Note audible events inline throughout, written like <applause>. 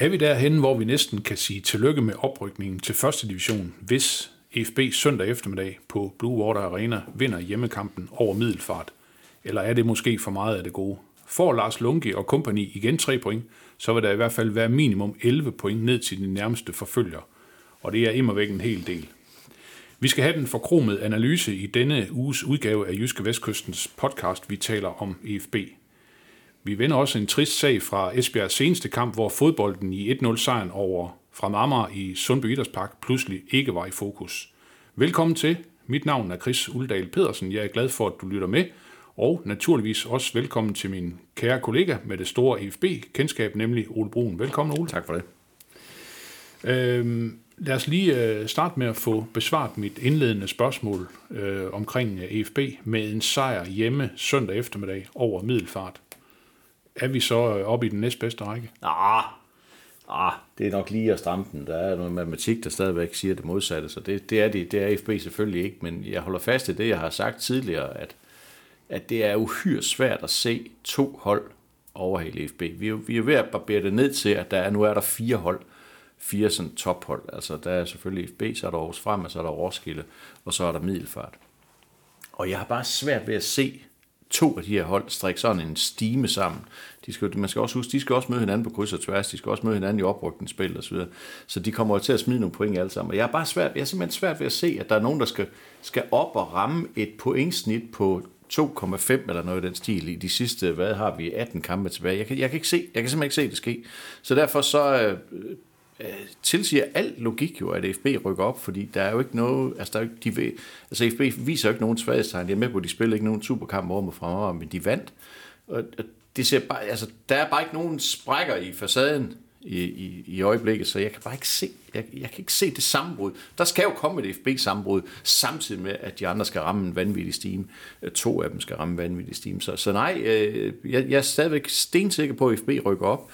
Er vi derhen, hvor vi næsten kan sige tillykke med oprykningen til første division, hvis FB søndag eftermiddag på Blue Water Arena vinder hjemmekampen over Middelfart? Eller er det måske for meget af det gode? Får Lars Lunke og kompagni igen 3 point, så vil der i hvert fald være minimum 11 point ned til de nærmeste forfølger. Og det er immervæk en hel del. Vi skal have den forkromede analyse i denne uges udgave af Jyske Vestkystens podcast, vi taler om EFB. Vi vender også en trist sag fra Esbjergs seneste kamp, hvor fodbolden i 1-0-sejren over fra Amager i Sundby Idrætspark pludselig ikke var i fokus. Velkommen til. Mit navn er Chris Uldal Pedersen. Jeg er glad for, at du lytter med. Og naturligvis også velkommen til min kære kollega med det store EFB-kendskab, nemlig Ole Brun. Velkommen, Ole. Tak for det. Øhm, lad os lige øh, starte med at få besvaret mit indledende spørgsmål øh, omkring øh, EFB med en sejr hjemme søndag eftermiddag over Middelfart. Er vi så øh, oppe i den næstbedste række? Ah, ah, det er nok lige at stramme den. Der er noget matematik, der stadigvæk siger det modsatte, så det, det, er, det, det er FB selvfølgelig ikke, men jeg holder fast i det, jeg har sagt tidligere, at, at det er uhyre svært at se to hold over hele FB. Vi er, vi er ved at barbere det ned til, at der er, nu er der fire hold, fire sådan tophold. Altså der er selvfølgelig FB, så er der Aarhus Frem, og så er der Roskilde, og så er der Middelfart. Og jeg har bare svært ved at se to af de her hold strikke sådan en stime sammen. De skal, man skal også huske, de skal også møde hinanden på kryds og tværs, de skal også møde hinanden i oprykningsspil og så videre. Så de kommer jo til at smide nogle point alle sammen. Og jeg er bare svært, jeg er simpelthen svært ved at se, at der er nogen, der skal, skal op og ramme et pointsnit på 2,5 eller noget i den stil i de sidste, hvad har vi, 18 kampe tilbage. Jeg kan, jeg kan, ikke se, jeg kan simpelthen ikke se det ske. Så derfor så, øh, øh, tilsiger al logik jo, at FB rykker op, fordi der er jo ikke noget, altså, der er jo ikke, de ved, altså FB viser jo ikke nogen svaghedstegn, jeg er med på, at de spiller ikke nogen superkamp over med fremover, men de vandt, og, og det ser bare, altså, der er bare ikke nogen sprækker i facaden i, i, i øjeblikket, så jeg kan bare ikke se, jeg, jeg kan ikke se det sammenbrud. Der skal jo komme et FB-sammenbrud, samtidig med, at de andre skal ramme en vanvittig stime. Øh, to af dem skal ramme en vanvittig stime. Så, så nej, øh, jeg, jeg er stadigvæk stensikker på, at FB rykker op,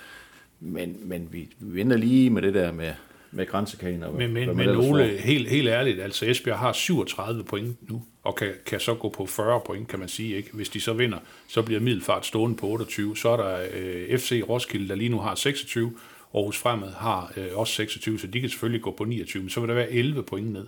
men, men vi, vi venter lige med det der med, med grænsekagen. Og Men, men, men Ole, helt, helt ærligt, altså Esbjerg har 37 point nu, og kan, kan så gå på 40 point, kan man sige. Ikke? Hvis de så vinder, så bliver Middelfart stående på 28. Så er der øh, FC Roskilde, der lige nu har 26. Aarhus Fremad har øh, også 26, så de kan selvfølgelig gå på 29, men så vil der være 11 point ned.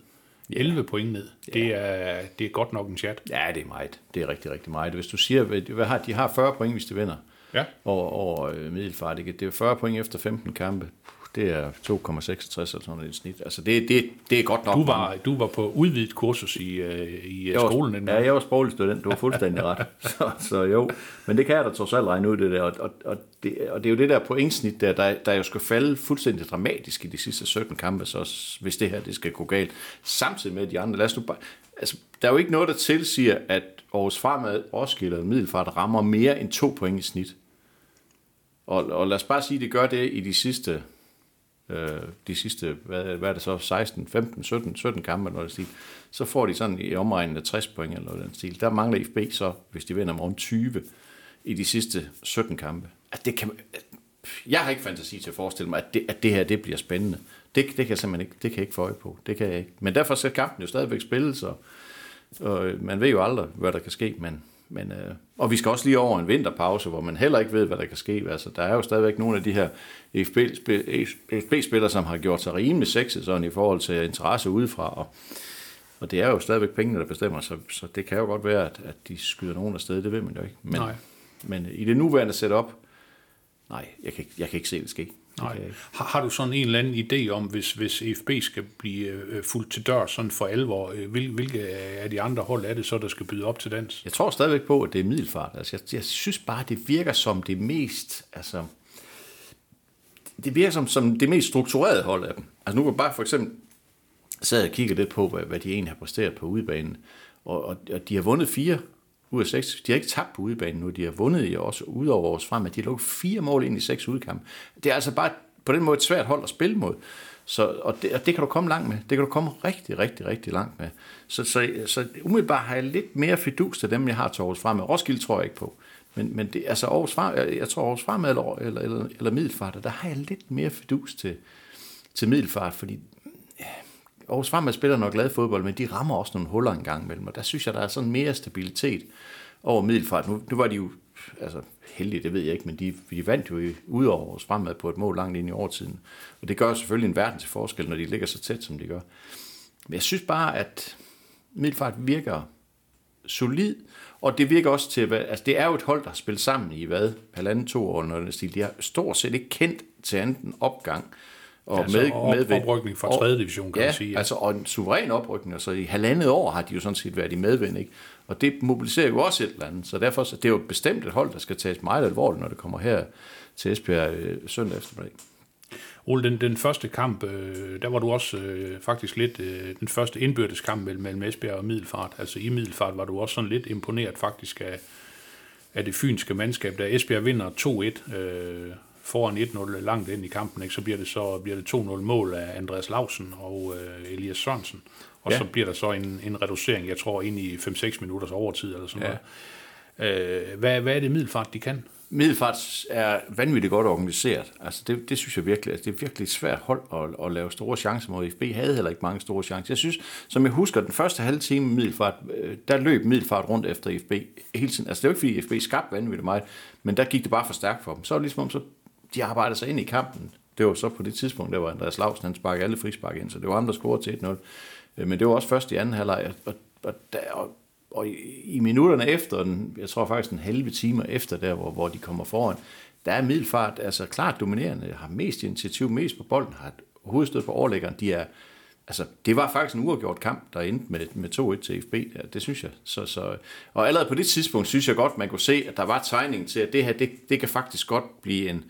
11 point ned. Det, er, det er godt nok en chat. Ja, det er meget. Det er rigtig, rigtig meget. Hvis du siger, hvad har, de har 40 point, hvis de vinder Ja. over, over øh, Middelfart. Ikke? Det er 40 point efter 15 kampe. Det er 2,66 eller sådan noget i snit. Altså, det, det, det er godt nok. Du var, du var på udvidet kursus i, øh, i øh, Jeg var- skolen. den Ja, jeg var sproglig student, du var fuldstændig ret. <laughs> Så, så jo, men det kan jeg da trods alt regne ud, det der. Og, og, og, det, og det er jo det der pointsnit, der, der, der jo skal falde fuldstændig dramatisk i de sidste 17 kampe, så hvis det her det skal gå galt. Samtidig med de andre, lad os nu bare, altså, der er jo ikke noget, der tilsiger, at Aarhus Fremad, Roskilde og Middelfart rammer mere end to point i snit. Og, og lad os bare sige, at det gør det i de sidste øh, de sidste, hvad, hvad er det så, 16, 15, 17, 17 kampe eller noget den stil, så får de sådan i omregnen af 60 point eller noget den stil. Der mangler FB så, hvis de vinder om 20 i de sidste 17 kampe. At det kan, at, jeg har ikke fantasi til at forestille mig, at det, at det her det bliver spændende. Det, det kan jeg simpelthen ikke, det kan jeg ikke få øje på. Det kan jeg ikke. Men derfor skal kampen jo stadigvæk spilles, og, og man ved jo aldrig, hvad der kan ske, men, men, øh, og vi skal også lige over en vinterpause, hvor man heller ikke ved, hvad der kan ske. Altså, der er jo stadigvæk nogle af de her FB-spillere, som har gjort sig rimelig sexet sådan i forhold til interesse udefra, og, og det er jo stadigvæk pengene, der bestemmer, så, så det kan jo godt være, at, at de skyder nogen afsted, det ved man jo ikke. Men, Nej. men i det nuværende setup, nej, jeg kan, ikke- jeg kan ikke se det ske. Nej. ikke. Har, har du sådan en eller anden idé om, hvis, hvis EFB skal blive øh, fuldt til dør sådan for alvor, øh, hvil, hvilke af de andre hold er det så, der skal byde op til dans? Jeg tror stadigvæk på, at det er middelfart. Altså, jeg, jeg synes bare, det virker som det mest... Altså, det virker som, som det mest strukturerede hold af dem. Altså nu kan bare for eksempel sad jeg og kiggede lidt på, hvad, hvad de egentlig har præsteret på udebanen. Og, og, og de har vundet fire ud af seks. De har ikke tabt på udebanen nu. De har vundet i også udover vores frem, at de har lukket fire mål ind i seks udkampe. Det er altså bare på den måde et svært hold at spille mod. Så, og, det, og det kan du komme langt med. Det kan du komme rigtig, rigtig, rigtig langt med. Så, så, så umiddelbart har jeg lidt mere fidus til dem, jeg har til Aarhus Fremad. Roskilde tror jeg ikke på. Men, men det, altså Aarhus Fremad, jeg, jeg tror Aarhus Fremad eller, eller, eller, eller Middelfart, der har jeg lidt mere fidus til, til Middelfart, fordi Aarhus Fremad spiller nok glad fodbold, men de rammer også nogle huller en gang imellem, og der synes jeg, der er sådan mere stabilitet over Middelfart. Nu, nu var de jo altså, heldige, det ved jeg ikke, men de, de vandt jo ud over Aarhus Fremad på et mål langt ind i overtiden. Og det gør selvfølgelig en verden til forskel, når de ligger så tæt, som de gør. Men jeg synes bare, at Middelfart virker solid, og det virker også til, at altså det er jo et hold, der har spillet sammen i hvad, halvanden, to år, når stil. De har stort set ikke kendt til anden opgang. Og altså med, op, medvind. oprykning fra 3. division, kan ja, man sige. Ja. altså og en suveræn oprykning, og så i halvandet år har de jo sådan set været i medvind, ikke? Og det mobiliserer jo også et eller andet, så derfor så det er jo bestemt et hold, der skal tages meget alvorligt, når det kommer her til Esbjerg øh, søndag eftermiddag. Ole, den, den første kamp, øh, der var du også øh, faktisk lidt, øh, den første indbyrdeskamp mellem, mellem Esbjerg og Middelfart. Altså i Middelfart var du også sådan lidt imponeret faktisk af, af det fynske mandskab, da Esbjerg vinder 2-1 øh, foran 1-0 langt ind i kampen, ikke? så bliver det så bliver det 2-0 mål af Andreas Lausen og øh, Elias Sørensen. Og ja. så bliver der så en, en reducering, jeg tror, ind i 5-6 minutters overtid eller sådan ja. noget. Øh, hvad, hvad er det Middelfart, de kan? Middelfart er vanvittigt godt organiseret. Altså det, det synes jeg virkelig, altså det er virkelig et svært hold at, at lave store chancer mod. FB havde heller ikke mange store chancer. Jeg synes, som jeg husker, den første halve time Middelfart, øh, der løb Middelfart rundt efter FB hele tiden. Altså det var ikke fordi FB skabte vanvittigt meget, men der gik det bare for stærkt for dem. Så var det ligesom om, så de arbejdede sig ind i kampen. Det var så på det tidspunkt, der var Andreas Lausen, han sparkede alle frispark ind, så det var ham, der scorede til 1-0. Øh, men det var også først i anden halvleg, og, og, der, og, og i, minutterne efter, den, jeg tror faktisk en halve time efter der, hvor, hvor de kommer foran, der er Middelfart altså klart dominerende, har mest initiativ, mest på bolden, har hovedstød på overlæggeren, de er, altså, det var faktisk en uafgjort kamp, der endte med, med 2-1 til FB, ja, det synes jeg. Så, så, og allerede på det tidspunkt synes jeg godt, man kunne se, at der var tegning til, at det her, det, det kan faktisk godt blive en,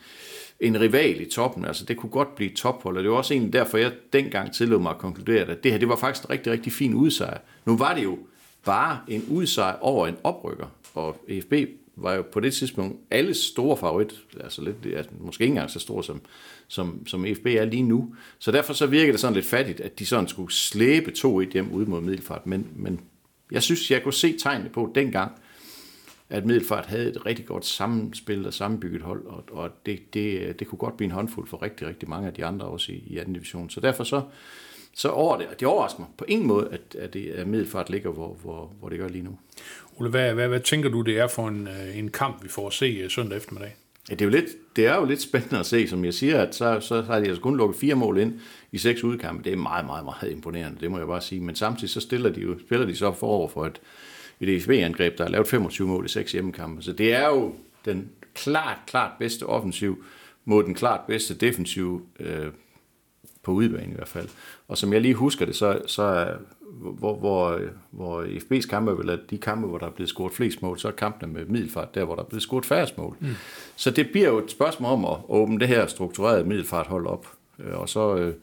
en rival i toppen. Altså det kunne godt blive tophold, og det var også egentlig derfor, jeg dengang tillod mig at konkludere, at det her det var faktisk en rigtig, rigtig fin udsejr. Nu var det jo bare en udsejr over en oprykker, og FB var jo på det tidspunkt alle store favorit, altså lidt, altså måske ikke engang så stor som, som, som EFB er lige nu. Så derfor så virker det sådan lidt fattigt, at de sådan skulle slæbe 2-1 hjem ud mod Middelfart, men, men jeg synes, jeg kunne se tegnene på dengang, at Middelfart havde et rigtig godt sammenspil og sammenbygget hold, og, og det, det, det kunne godt blive en håndfuld for rigtig, rigtig mange af de andre også i, i anden division. Så derfor så, så over det, og det overrasker mig på ingen måde, at, at, det, at Middelfart ligger, hvor, hvor, hvor det gør lige nu. Ole, hvad, hvad, hvad tænker du, det er for en, øh, en kamp, vi får at se øh, søndag eftermiddag? Ja, det, er jo lidt, det er jo lidt spændende at se, som jeg siger, at så, så har de altså kun lukket fire mål ind i seks udkampe. Det er meget, meget, meget imponerende, det må jeg bare sige. Men samtidig så stiller de jo, spiller de så forover for et, et EFB-angreb, der har lavet 25 mål i seks hjemmekampe. Så det er jo den klart, klart bedste offensiv mod den klart bedste defensiv øh, på udebane i hvert fald. Og som jeg lige husker det, så, så er, hvor, hvor, hvor FB's kampe, eller de kampe, hvor der er blevet scoret flest mål, så er kampene med middelfart, der hvor der er blevet scoret færre mål. Mm. Så det bliver jo et spørgsmål om at åbne det her strukturerede middelfart hold op, øh, og så, øh,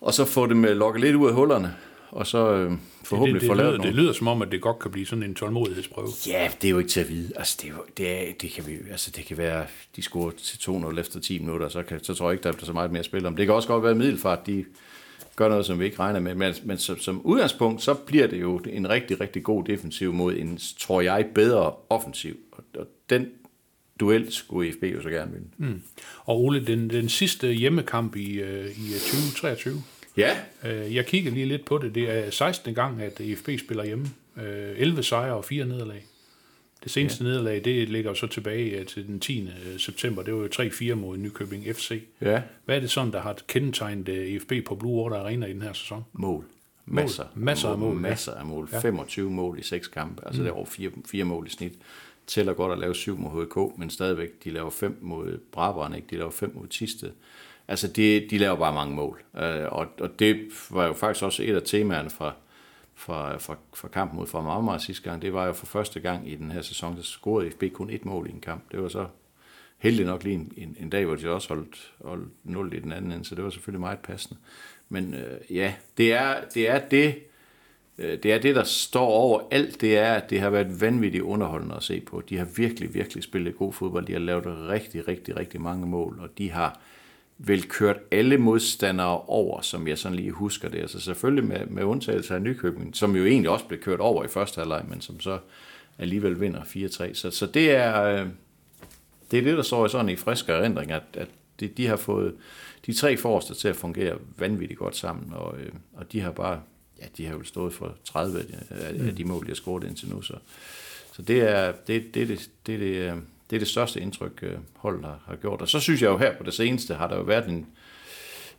og så få dem lukket lidt ud af hullerne, og så øh, forhåbentlig få lavet Det lyder som om, at det godt kan blive sådan en tålmodighedsprøve. Ja, det er jo ikke til at vide. Altså, det, er, det, er, det, kan vi, altså, det kan være, de scorer til 2-0 efter 10 minutter, så, kan, så tror jeg ikke, der er så meget mere at spille om. Det kan også godt være middelfart, de gør noget, som vi ikke regner med. Men, men som, som udgangspunkt, så bliver det jo en rigtig, rigtig god defensiv mod en, tror jeg, bedre offensiv. Og, og den duel skulle FB jo så gerne vinde. Mm. Og Ole, den, den sidste hjemmekamp i, uh, i 2023, Ja. Øh, jeg kigger lige lidt på det. Det er 16. gang, at EFB spiller hjemme. 11 øh, sejre og 4 nederlag. Det seneste ja. nederlag, det ligger så tilbage til den 10. Øh, september. Det var jo 3-4 mod Nykøbing FC. Ja. Hvad er det sådan, der har kendetegnet EFB på Blue Water Arena i den her sæson? Mål. Masser. Mål. Masser af mål. Masser af mål. Ja. 25 mål i seks kampe. Altså mm. det er over fire, fire mål i snit. Tæller godt at lave syv mod HK, men stadigvæk, de laver fem mod Brabrand, ikke? De laver fem mod Tisted. Altså, de, de laver bare mange mål. Øh, og, og det var jo faktisk også et af temaerne fra, fra, fra, fra kampen mod Fremad sidste gang. Det var jo for første gang i den her sæson, der scorede FB kun et mål i en kamp. Det var så heldig nok lige en, en, en dag, hvor de også holdt, holdt 0 i den anden ende, så det var selvfølgelig meget passende. Men øh, ja, det er det, er det, øh, det er det, der står over alt, det er, at det har været vanvittigt underholdende at se på. De har virkelig, virkelig spillet god fodbold. De har lavet rigtig, rigtig, rigtig mange mål, og de har vel kørt alle modstandere over, som jeg sådan lige husker det. Altså selvfølgelig med, med undtagelse af Nykøbing, som jo egentlig også blev kørt over i første halvleg, men som så alligevel vinder 4-3. Så, så det er øh, det er det, der står i sådan i friske erindring, at, at de, de har fået de tre forreste til at fungere vanvittigt godt sammen, og, øh, og de har bare, ja, de har jo stået for 30 af, af de mål, de har scoret indtil nu, så, så det er det, det, det, det, det, øh, det er det største indtryk, øh, holdet har, har gjort. Og så synes jeg jo her på det seneste, har der jo været en,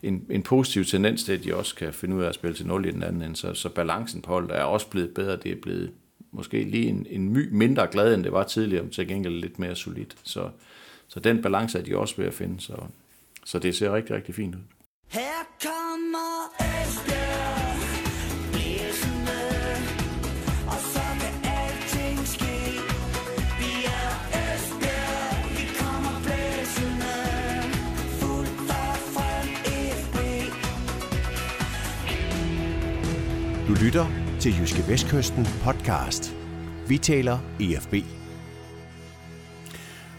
en, en positiv tendens til, at de også kan finde ud af at spille til 0 i den anden ende. Så, så balancen på holdet er også blevet bedre. Det er blevet måske lige en, en my mindre glad, end det var tidligere, men til gengæld lidt mere solidt. Så, så den balance er de også ved at finde. Så, så det ser rigtig, rigtig fint ud. lytter til Jyske Vestkysten podcast. Vi taler E EFB.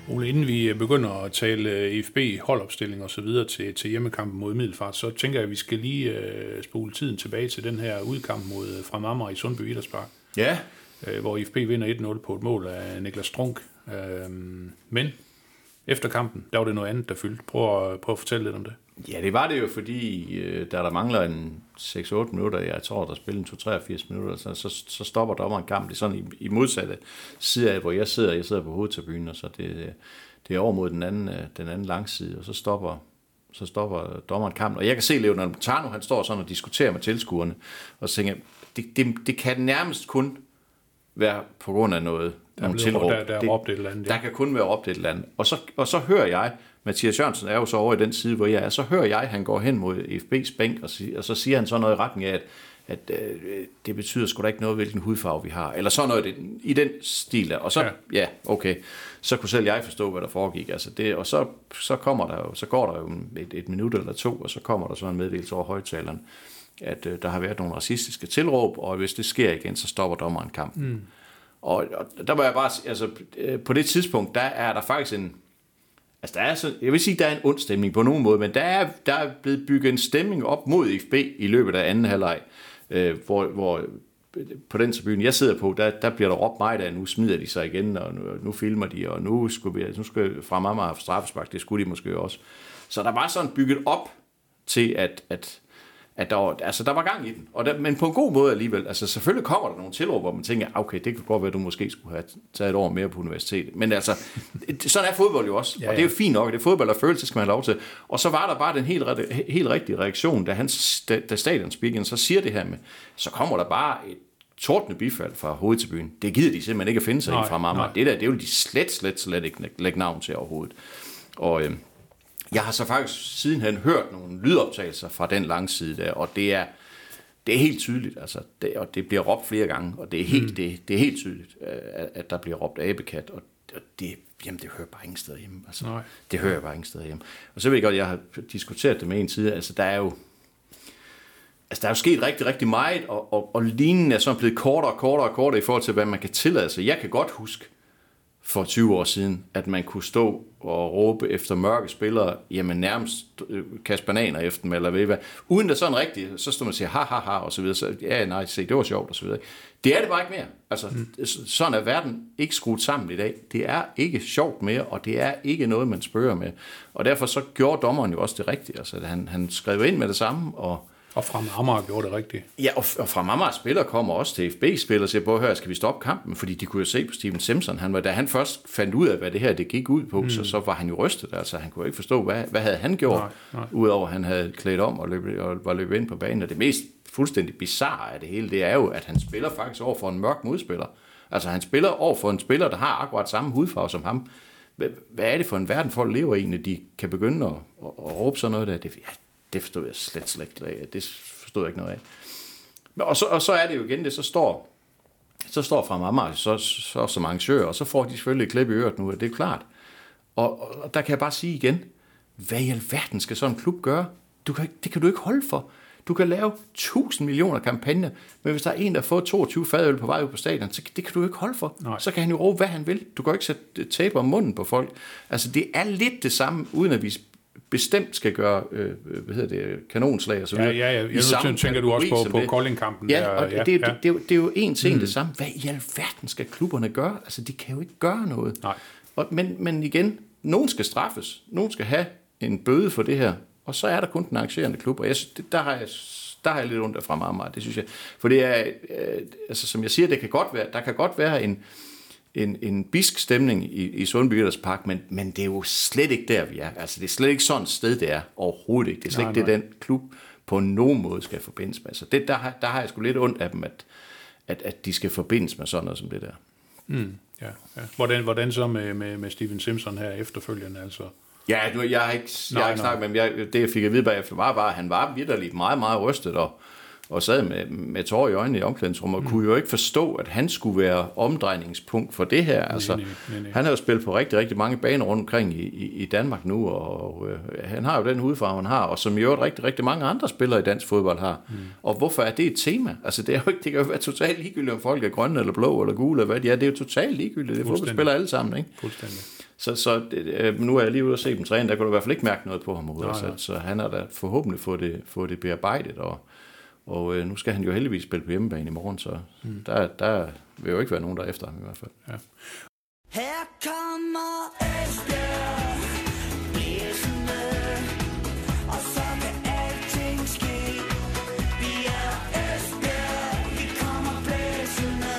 Ole, inden vi begynder at tale øh, EFB, holdopstilling og så videre til, til hjemmekampen mod Middelfart, så tænker jeg, at vi skal lige uh, spole tiden tilbage til den her udkamp mod øh, fra Amager i Sundby Idrætspark, Ja, hvor IFB vinder 1-0 på et mål af Niklas Strunk. Uh, men efter kampen, der var det noget andet, der fyldte. Prøv at, prøv at fortælle lidt om det. Ja, det var det jo, fordi øh, da der mangler en 6-8 minutter, jeg tror, der spiller en 2-83 minutter, så, så, så stopper dommeren kampen. Det er sådan i, i modsatte side af, hvor jeg sidder. Jeg sidder på hovedtribunen, og så det, det er over mod den anden, øh, den anden langside, og så stopper, så stopper dommeren kampen. Og jeg kan se, at Leonardo Montano, han står sådan og diskuterer med tilskuerne, og så tænker det, det, det kan nærmest kun være på grund af noget, Der, nogle tilråb. der, der er Det- et eller andet. der Ja. kan kun være råbt et eller andet. Og så, og så hører jeg, Mathias Jørgensen er jo så over i den side, hvor jeg er, så hører jeg, at han går hen mod FB's bænk, og, og så siger han så noget i retning af, at, at øh, det betyder sgu da ikke noget, hvilken hudfarve vi har. Eller sådan noget i den- stil der. Og så, Ja. ja. okay. Så kunne selv jeg forstå, hvad der foregik. Altså det, og så, så, kommer der jo, så går der jo et, et minut eller to, og så kommer der så en meddelelse over højtaleren, at øh, der har været nogle racistiske tilråb, og hvis det sker igen, så stopper dommeren kampen. Mm. Og, og der må jeg bare altså øh, på det tidspunkt, der er der faktisk en, altså der er så, jeg vil sige, der er en ond stemning på nogen måde, men der er, der er blevet bygget en stemning op mod FB i løbet af anden halvleg, øh, hvor, hvor på den tribune, jeg sidder på, der, der bliver der råbt mig, der nu smider de sig igen, og nu, nu filmer de, og nu skulle vi, nu skal fra mamma have straffespark, det skulle de måske også. Så der var sådan bygget op til, at, at at der var, altså, der var gang i den. Og der, men på en god måde alligevel. Altså, selvfølgelig kommer der nogle tilråb, hvor man tænker, okay, det kan godt være, at du måske skulle have taget et år mere på universitetet. Men altså, sådan er fodbold jo også. Ja, Ja, og det er jo fint nok, det er fodbold og følelse, skal man have lov til. Og så var der bare den helt, helt rigtige reaktion, da, han, da, da stadionspeakeren så siger det her med, så kommer der bare et tordende bifald fra hovedtribunen. Det gider de simpelthen ikke at finde sig Nej, i fra mamma. nej. Det der, det vil de slet, slet, slet ikke lægge navn til overhovedet. Og, øh, jeg har så faktisk sidenhen hørt nogle lydoptagelser fra den lange side der, og det er, det er helt tydeligt, altså, det, og det bliver råbt flere gange, og det er helt, mm. det, det er helt tydeligt, øh, at, at der bliver råbt abekat, og, og det, jamen, det hører bare ingen steder hjemme. Altså, Nej. Det hører jeg bare ingen steder hjemme. Og så ved jeg godt, jeg har diskuteret det med en side, altså der er jo, altså der er jo sket rigtig, rigtig meget, og, og, og linjen er sådan blevet kortere og kortere og kortere i forhold til, hvad man kan tillade sig. Jeg kan godt huske, for 20 år siden, at man kunne stå og råbe efter mørke spillere, jamen nærmest øh, kaste bananer efter dem, eller ved hvad, uden der sådan rigtigt, så stod man og siger, ha, ha, ha, og så videre, så, ja, nej, se, det var sjovt, og så videre. Det er det bare ikke mere. Altså, mm. sådan er verden ikke skruet sammen i dag. Det er ikke sjovt mere, og det er ikke noget, man spørger med. Og derfor så gjorde dommeren jo også det rigtige. Altså, han, han skrev ind med det samme, og Og fra Amager gjorde det rigtigt. Ja, og, og fra Amager spiller kommer også til FB-spillere og siger, prøv høre, skal vi stoppe kampen? Fordi de kunne jo se på Steven Simpson, han var, da han først fandt ud af, hvad det her det gik ud på, mm. så, så var han jo rystet. Altså, han kunne ikke forstå, hvad, hvad havde han gjort, Nej, nej. udover at han havde klædt om og, løb, og var løbet ind på banen. Og det mest fuldstændig bizarre af det hele, det er jo, at han spiller faktisk over for en mørk modspiller. Altså, han spiller over for en spiller, der har akkurat samme hudfarve som ham. Hvad, hvad er det for en verden, folk lever i, når de kan begynde at, at, at råbe sådan noget der? Det, ja, det forstod jeg slet, slet ikke af. Det forstod jeg ikke noget af. Og så, og så er det jo igen det, så står, så står fra mamma så, så som arrangør, og så får de selvfølgelig et klip i øret nu, og det er klart. Og, og, der kan jeg bare sige igen, hvad i alverden skal sådan en klub gøre? Du kan, det kan du ikke holde for. Du kan lave 1000 millioner kampagner, men hvis der er en, der får 22 fadøl på vej ud på stadion, så det kan du ikke holde for. Nej. Så kan han jo råbe, hvad han vil. Du kan ikke sætte tape om munden på folk. Altså, det er lidt det samme, uden at vi bestemt skal gøre øh, hvad hedder det, kanonslag og så Ja, videre. ja, ja. i Jeg nu tænker du også på, på. Kolding-kampen. Ja, der, og ja, det, ja. det, det, er jo- det er jo en ting mm. det samme. Hvad i alverden skal klubberne gøre? Altså, de kan jo ikke gøre noget. Nej. Og, men, men igen, nogen skal straffes. Nogen skal have en bøde for det her. Og så er der kun den arrangerende klub. Og jeg, det, der, har jeg, der har jeg lidt ondt af fra meget, meget. Det synes jeg. For det er, øh, altså, som jeg siger, det kan godt være, der kan godt være en, en, en bisk stemning i, i Sundby Park, men, men det er jo slet ikke der, vi er. Altså, det er slet ikke sådan et sted, det er. Overhovedet ikke. Det er slet Nej, ikke det, den klub på nogen måde skal forbindes med. Så det, der, har- der har jeg sgu lidt ondt af dem, at, at, at de skal forbindes med sådan noget som det der. Ja, ja. Hvordan, hvordan så med, med, med Steven Simpson her efterfølgende? Altså, Ja, du, jeg har ikke, jeg Nej, har ikke nej. snakket med ham. Jeg, det, jeg fik at vide bagefter, var bare, at han var vidderligt meget, meget rystet og, og sad med, med tårer i øjnene i omklædningsrummet og mm. kunne jo ikke forstå, at han skulle være omdrejningspunkt for det her. Altså, nej, nej, nej. Han har jo spillet på rigtig, rigtig mange baner rundt omkring i, i, i Danmark nu, og øh, han har jo den hudfarve, han har, og som i øvrigt rigtig, rigtig mange andre spillere i dansk fodbold har. Mm. Og hvorfor er det et tema? Altså, det, er jo ikke, det kan jo være totalt ligegyldigt, om folk er grønne eller blå eller gule, eller hvad de er. Det er jo totalt ligegyldigt. Det er fodboldspillere alle sammen, ikke? fuldstændig. Så, så øh, nu er jeg lige ude og se dem træne, der kan du i hvert fald ikke mærke noget på ham nej. Så, så han har da forhåbentlig fået det, fået det bearbejdet, og, og øh, nu skal han jo heldigvis spille på hjemmebane i morgen, så mm. der, der vil jo ikke være nogen, der er efter ham i hvert fald. Ja. Her kommer Esbjerg blæsende, og så kan alting ske. Vi er Esbjerg, vi kommer blæsende,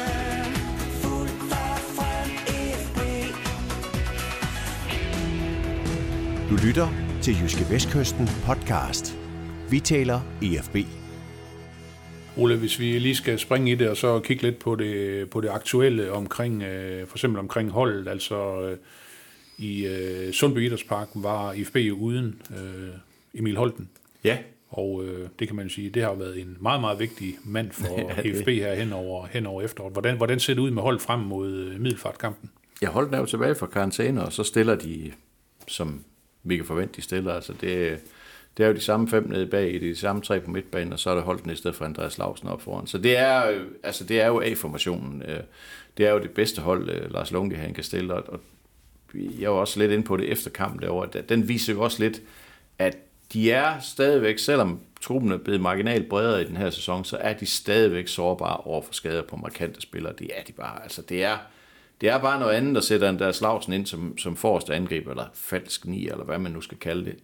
fuldt og frem FB. Du lytter til Jyske Vestkysten podcast. Vi taler EFB. Ole, hvis vi lige skal springe i det, og så kigge lidt på det, på det aktuelle omkring, øh, for eksempel omkring holdet, altså øh, i øh, Sundby Idrætspark var IFB uden øh, Emil Holten, Ja, og øh, det kan man sige, det har været en meget, meget vigtig mand for <laughs> Ja, ja, IFB her hen over, hen over efteråret. Hvordan, hvordan ser det ud med hold frem mod øh, middelfartkampen? jeg holdt den jo tilbage fra karantæne, og så stiller de, som vi kan forvente, de stiller. Altså det, det er jo de samme fem nede bag, det er de samme tre på midtbanen, og så er der holdt i stedet for Andreas Lausen op foran. Så det er, øh, altså det er jo A-formationen. Øh, det er jo det bedste hold, øh, Lars Lunke han kan stille, og, jeg var også lidt inde på det efter kampen derovre. Den viser jo også lidt, at de er stadigvæk, selvom truppen er blevet marginalt bredere i den her sæson, så er de stadigvæk sårbare over for skader på markante spillere. Det er de bare. Altså, det er, det er bare noget andet, der sætter en der Slagsen ind som, som forreste angriber, eller falsk ni, eller hvad man nu skal kalde det.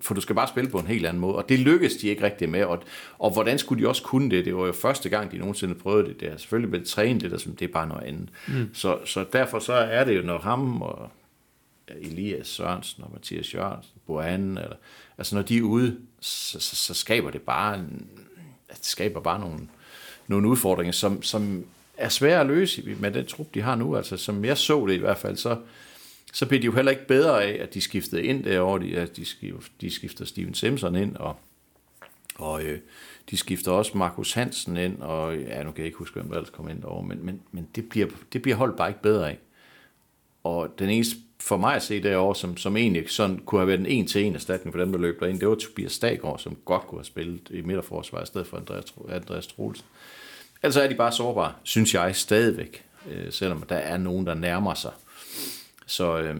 For du skal bare spille på en helt anden måde, og det lykkedes de ikke rigtig med. Og, og hvordan skulle de også kunne det? Det var jo første gang, de nogensinde prøvede det. Det har selvfølgelig blevet trænet lidt, og sådan, det er bare noget andet. Mm. Så, så derfor så er det jo, når ham og Elias Sørensen og Mathias Jørgensen, Bohan, eller, altså når de er ude, så, så, så skaber det bare, en, det skaber bare nogle, nogle udfordringer, som, som er svære at løse med den trup, de har nu. Altså, som jeg så det i hvert fald, så, så blev de jo heller ikke bedre af, at de skiftede ind derovre. De, at de, de skifter Steven Simpson ind, og, og øh, de skifter også Markus Hansen ind, og ja, nu kan jeg ikke huske, hvem der ellers kom ind derovre, men, men, men det, bliver, det bliver holdt bare ikke bedre af. Og den eneste for mig at se derovre, som, som egentlig sådan kunne have været en en-til-en erstatning for dem, der løb derind, det var Tobias Stagård, som godt kunne have spillet i midterforsvar i stedet for Andreas, Andreas Troelsen. Altså er de bare sårbare, synes jeg stadigvæk, øh, selvom der er nogen, der nærmer sig. Så, øh,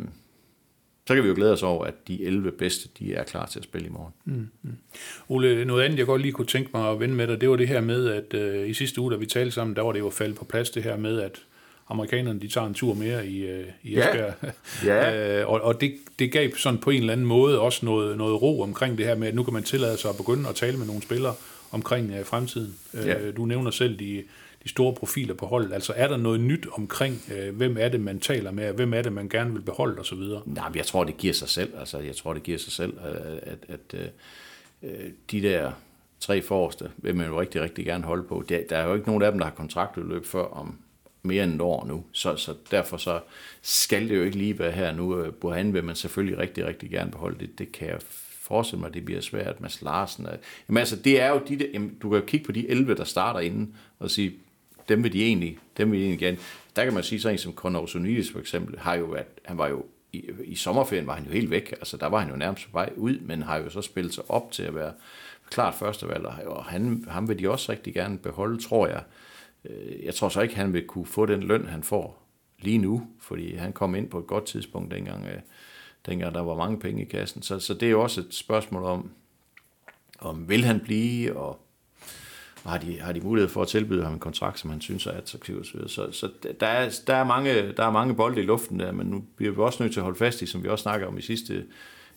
så kan vi jo glæde os over, at de 11 bedste, de er klar til at spille i morgen. Mm. Ole, noget andet, jeg godt lige kunne tænke mig at vende med dig, det var det her med, at øh, i sidste uge, da vi talte sammen, der var det jo faldet på plads det her med, at amerikanerne, de tager en tur mere i, øh, i Ja. Esbjerg. Ja. <laughs> øh, og og det, det gav sådan på en eller anden måde også noget, noget ro omkring det her med, at nu kan man tillade sig at begynde at tale med nogle spillere omkring øh, fremtiden. Ja. Øh, du nævner selv de, de store profiler på holdet. Altså er der noget nyt omkring, øh, hvem er det, man taler med, og hvem er det, man gerne vil beholde osv.? Nej, men jeg tror, det giver sig selv. Altså, jeg tror, det giver sig selv, øh, at, at, øh, øh, de der tre forreste vil man jo rigtig, rigtig gerne holde på. Der, der er jo ikke nogen af dem, der har kontraktudløb før om mere end et år nu, så, så derfor så skal det jo ikke lige være her nu. Øh, Burhan vil man selvfølgelig rigtig, rigtig gerne beholde. Det, det kan jeg forestille mig, det bliver svært. Mads Larsen er, jamen altså, det er jo de der, jamen, du kan jo kigge på de 11, der starter inden, og sige, dem vil de egentlig, dem vil de egentlig gerne. Der kan man sige, sådan en som Conor Sonidis for eksempel, har jo været, han var jo i, i sommerferien var han jo helt væk, altså der var han jo nærmest på vej ud, men har jo så spillet sig op til at være klart førstevalg, og han, ham vil de også rigtig gerne beholde, tror jeg. Øh, jeg tror så ikke, han vil kunne få den løn, han får lige nu, fordi han kom ind på et godt tidspunkt dengang, øh, dengang der var mange penge i kassen. Så, så det er jo også et spørgsmål om, om vil han blive, og og har de, har de mulighed for at tilbyde ham en kontrakt, som han synes er attraktiv osv. Så, så der, er, der, er mange, der er mange bolde i luften der, men nu bliver vi også nødt til at holde fast i, som vi også snakker om i sidste,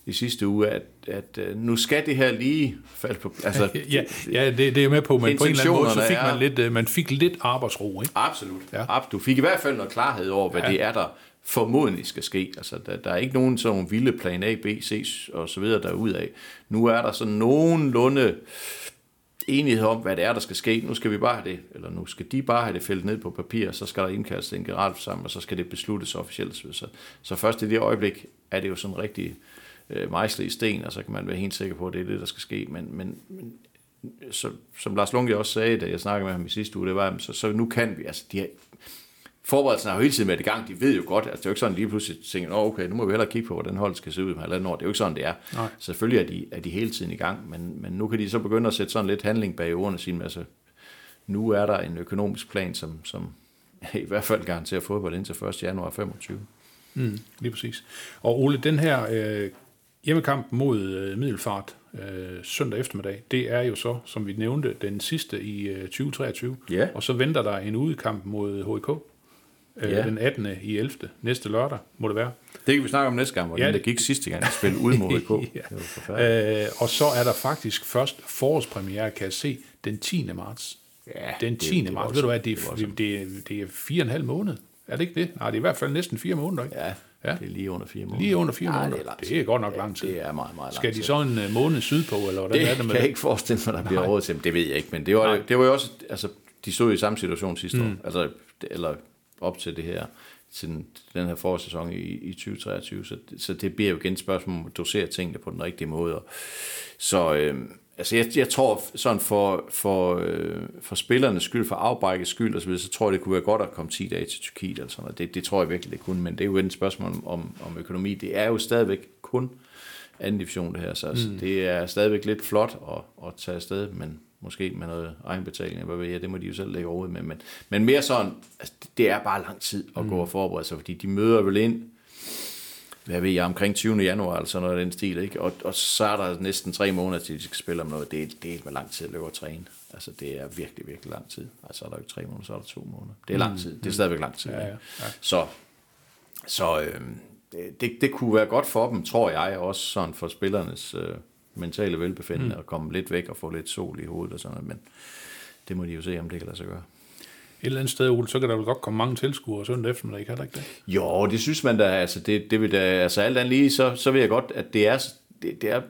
i sidste uge, at, at øh, nu skal det her lige falde på... Altså, Ja, ja det, det er jeg med på, men på en eller anden måde, så fik man lidt, øh, man fik lidt arbejdsro, ikke? Absolut. Ja. Du fik i hvert fald noget klarhed over, hvad Ja. ja. det er, der formodentlig skal ske. Altså, der, der er ikke nogen sådan nogle vilde plan A, B, C og så videre derudad. Nu er der sådan nogenlunde enighed om, hvad det er, der skal ske. Nu skal vi bare have det, eller nu skal de bare have det fældet ned på papir, så skal der indkaldes til en generalforsamling, og så skal det besluttes officielt. Så, så først i det øjeblik er det jo sådan rigtig øh, mejslet i sten, og så kan man være helt sikker på, at det er det, der skal ske. Men, men, men så, som Lars Lunke også sagde, da jeg snakkede med ham i sidste uge, det var, så, så nu kan vi, altså de her, forberedelsen har jo hele tiden været i gang, de ved jo godt, altså det er jo ikke sådan lige pludselig tænker, Nå, okay, nu må vi hellere kigge på, hvordan holdet skal se ud om halvandet år, det er jo ikke sådan, det er. Nej. Selvfølgelig er de, er de hele tiden i gang, men, men nu kan de så begynde at sætte sådan lidt handling bag ordene og sige, altså, nu er der en økonomisk plan, som, som <laughs> i hvert fald garanterer fodbold indtil 1. januar 25. Mm, lige præcis. Og Ole, den her øh, hjemmekamp mod øh, Middelfart øh, søndag eftermiddag, det er jo så, som vi nævnte, den sidste i øh, 2023. Ja. Og så venter der en udekamp mod HIK øh, Ja. den 18. i 11. næste lørdag, må det være. Det kan vi snakke om næste gang, hvordan Ja, det- det gik sidste gang, at spille ud mod <laughs> HK. Ja. Det. Øh, og så er der faktisk først forårspremiere, kan jeg se, den 10. marts. Ja, Den det- 10. det er marts, ved du hvad, det Det er det, er, det er fire og en halv måned. Er det ikke det? Nej, det er i hvert fald næsten fire måneder, ikke? Ja, Ja. det er lige under fire måneder. Lige under fire måneder. Det er, Det er godt nok lang tid. Ja, det er meget, meget lang Skal de så en øh, måned sydpå, eller hvordan Det er det kan med jeg det? ikke forestille mig, der bliver Nej. råd til. Det ved jeg ikke, men det var, Nej. det var jo også, altså, de stod i samme situation sidste mm. år, altså, eller op til det her, til den, den her forårssæson i, i 2023, så, så det bliver jo igen et spørgsmål om at dosere tingene på den rigtige måde. Og, så øh, altså jeg, jeg tror sådan for, for, øh, for spillernes skyld, for afbrækkets skyld osv., så tror jeg, det kunne være godt at komme 10 dage til Tyrkiet eller sådan noget. Det, det tror jeg virkelig, det kunne, men det er jo et spørgsmål om, om, om økonomi. Det er jo stadigvæk kun anden division det her, så altså, mm. det er stadigvæk lidt flot at, at tage afsted, men måske med noget egenbetaling, hvad ved jeg, det må de jo selv lægge over med, men, men mere sådan, altså, det- er bare lang tid at mm. gå og forberede sig, fordi de møder vel ind, hvad ved jeg, omkring 20. januar, eller sådan noget af den stil, ikke? Og, og så er der næsten tre måneder til, de skal spille om noget. Det er, det er med lang tid at løbe og træne. Altså, det er virkelig, virkelig lang tid. Altså, er der jo ikke tre måneder, så er der to måneder. Det er lang tid. Det er stadigvæk lang tid. Ja, ja, ja. Så, så øh, det, det kunne være godt for dem, tror jeg, også sådan for spillernes øh, mentale velbefindende, mm. at komme lidt væk og få lidt sol i hovedet og sådan noget, men det må de jo se, om det kan lade sig gøre. Et eller andet sted, Ole, så kan der vel godt komme mange tilskuere søndag eftermiddag, kan der ikke det? Jo, det synes man da, altså det, det vil da, altså alt andet lige, så, så vil jeg godt, at det er, det, det er,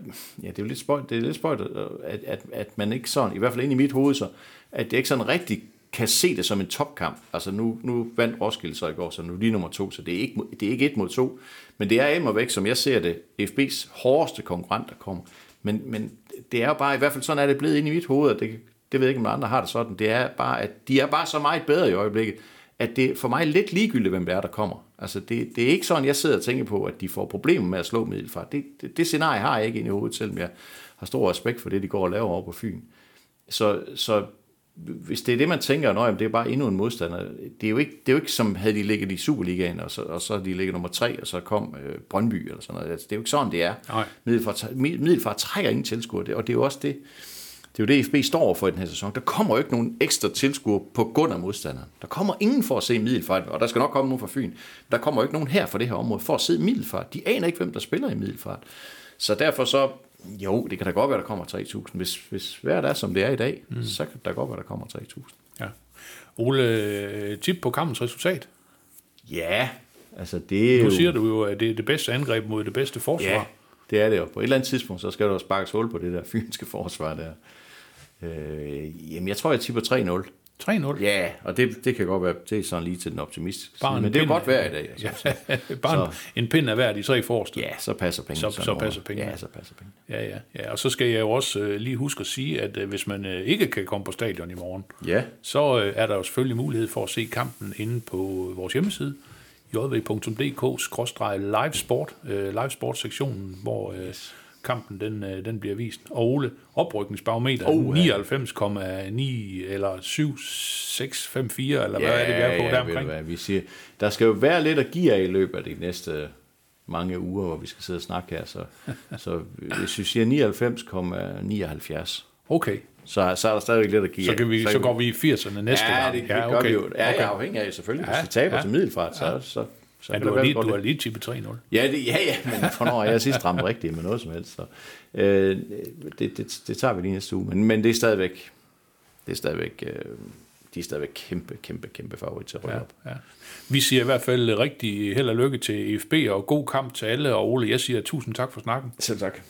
ja, det er jo lidt spøjt, det er lidt spøjt, at, at, at man ikke sådan, i hvert fald ind i mit hoved så, at det ikke sådan rigtig kan se det som en topkamp. Altså nu, nu vandt Roskilde så i går, så nu de nummer to, så det er ikke, det er ikke et mod to, men det er immer væk, som jeg ser det, FB's hårdeste konkurrent, der kommer. Men, men det er jo bare, i hvert fald sådan er det blevet ind i mit hoved, og det, det ved jeg ikke, om andre har det sådan, det er bare, at de er bare så meget bedre i øjeblikket, at det for mig er lidt ligegyldigt, hvem det er, der kommer. Altså, det, det er ikke sådan, jeg sidder og tænker på, at de får problemer med at slå middelfart. Det, det, det scenarie har jeg ikke ind i hovedet, selvom jeg har stor respekt for det, de går og laver over på Fyn. Så, så hvis det er det, man tænker, at det er bare endnu en modstander, det er jo ikke, det er jo ikke som, havde de ligget i Superligaen, og så, og så de ligget nummer tre, og så kom øh, Brøndby eller sådan noget. Altså, det er jo ikke sådan, det er. Nej. Middelfart, Middelfart trækker ingen tilskuere, og det er jo også det, det er jo det, FB står for i den her sæson. Der kommer jo ikke nogen ekstra tilskuere på grund af modstanderen. Der kommer ingen for at se Middelfart, og der skal nok komme nogen fra Fyn. Der kommer jo ikke nogen her fra det her område for at se Middelfart. De aner ikke, hvem der spiller i Middelfart. Så derfor så, jo, det kan da godt være, der kommer 3.000. Hvis, hvis vejret er, som det er i dag, mm. så kan der godt være, der kommer 3.000. Ja. Ole, øh, tip på kampens resultat. Ja, altså det er Nu jo... siger du jo, at det er det bedste angreb mod det bedste forsvar. Ja, det er det jo. På et eller andet tidspunkt, så skal der jo sparkes hul på det der <laughs> fynske forsvar der. Øh, jamen, jeg tror, jeg tipper 3-0. 3-0. Ja, og det, det kan godt være, det er sådan lige til den optimistiske Bare side, en men det er godt vejr i dag. Altså. <laughs> Ja, bare en, en pind af hver de tre forreste. Ja, så passer pengene. Så- så passer pengene. Ja, så passer pengene. Ja, ja, ja. Og så skal jeg jo også øh, lige huske at sige, at øh, hvis man øh, ikke kan komme på stadion i morgen, Ja, så øh, er der jo selvfølgelig mulighed for at se kampen inde på vores hjemmeside, jv.dk-livesport, øh, livesport-sektionen, hvor øh, kampen den, øh, den bliver vist. Og Ole, oprykningsbarometer, Oh, ja. 99,9 eller 7, 6, 5, 4, eller hvad er det, vi er på ja, der ved du omkring? hvad, vi siger, der skal jo være lidt at give af i løbet af de næste mange uger, hvor vi skal sidde og snakke her. Så, <laughs> så hvis vi siger 99,79, Okay, så, så er der stadigvæk lidt at give så, kan vi, af. så går vi i 80'erne næste ja, gang. det, det gør okay. vi jo. Ja, okay. afhængig af selvfølgelig. Hvis Ja, vi taber ja. til middelfart, så, så, så Men kan du har lige, du har lige tippet 3-0. Ja, det, ja, ja, men hvornår har jeg sidst ramt rigtigt med noget som helst? Så, øh, det, det, det, tager vi lige næste uge. Men, men det er stadigvæk, det er stadigvæk, øh, de er stadigvæk kæmpe, kæmpe, kæmpe favorit til at rykke Ja, op. ja. Vi siger i hvert fald rigtig held og lykke til EFB, og god kamp til alle. Og Ole, jeg siger tusind tak for snakken. Selv tak.